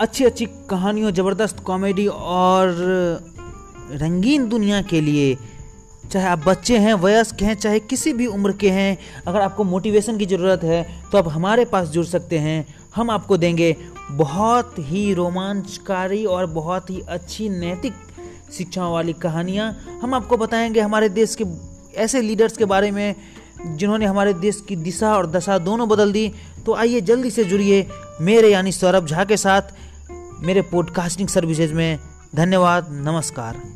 अच्छी अच्छी कहानियों, ज़बरदस्त कॉमेडी और रंगीन दुनिया के लिए, चाहे आप बच्चे हैं, वयस्क हैं, चाहे किसी भी उम्र के हैं, अगर आपको मोटिवेशन की ज़रूरत है तो आप हमारे पास जुड़ सकते हैं। हम आपको देंगे बहुत ही रोमांचकारी और बहुत ही अच्छी नैतिक शिक्षाओं वाली कहानियाँ। हम आपको बताएँगे हमारे देश के ऐसे लीडर्स के बारे में जिन्होंने हमारे देश की दिशा और दशा दोनों बदल दी तो आइए जल्दी से जुड़िए मेरे यानी सौरभ झा के साथ मेरे पॉडकास्टिंग सर्विसेज़ में। धन्यवाद, नमस्कार।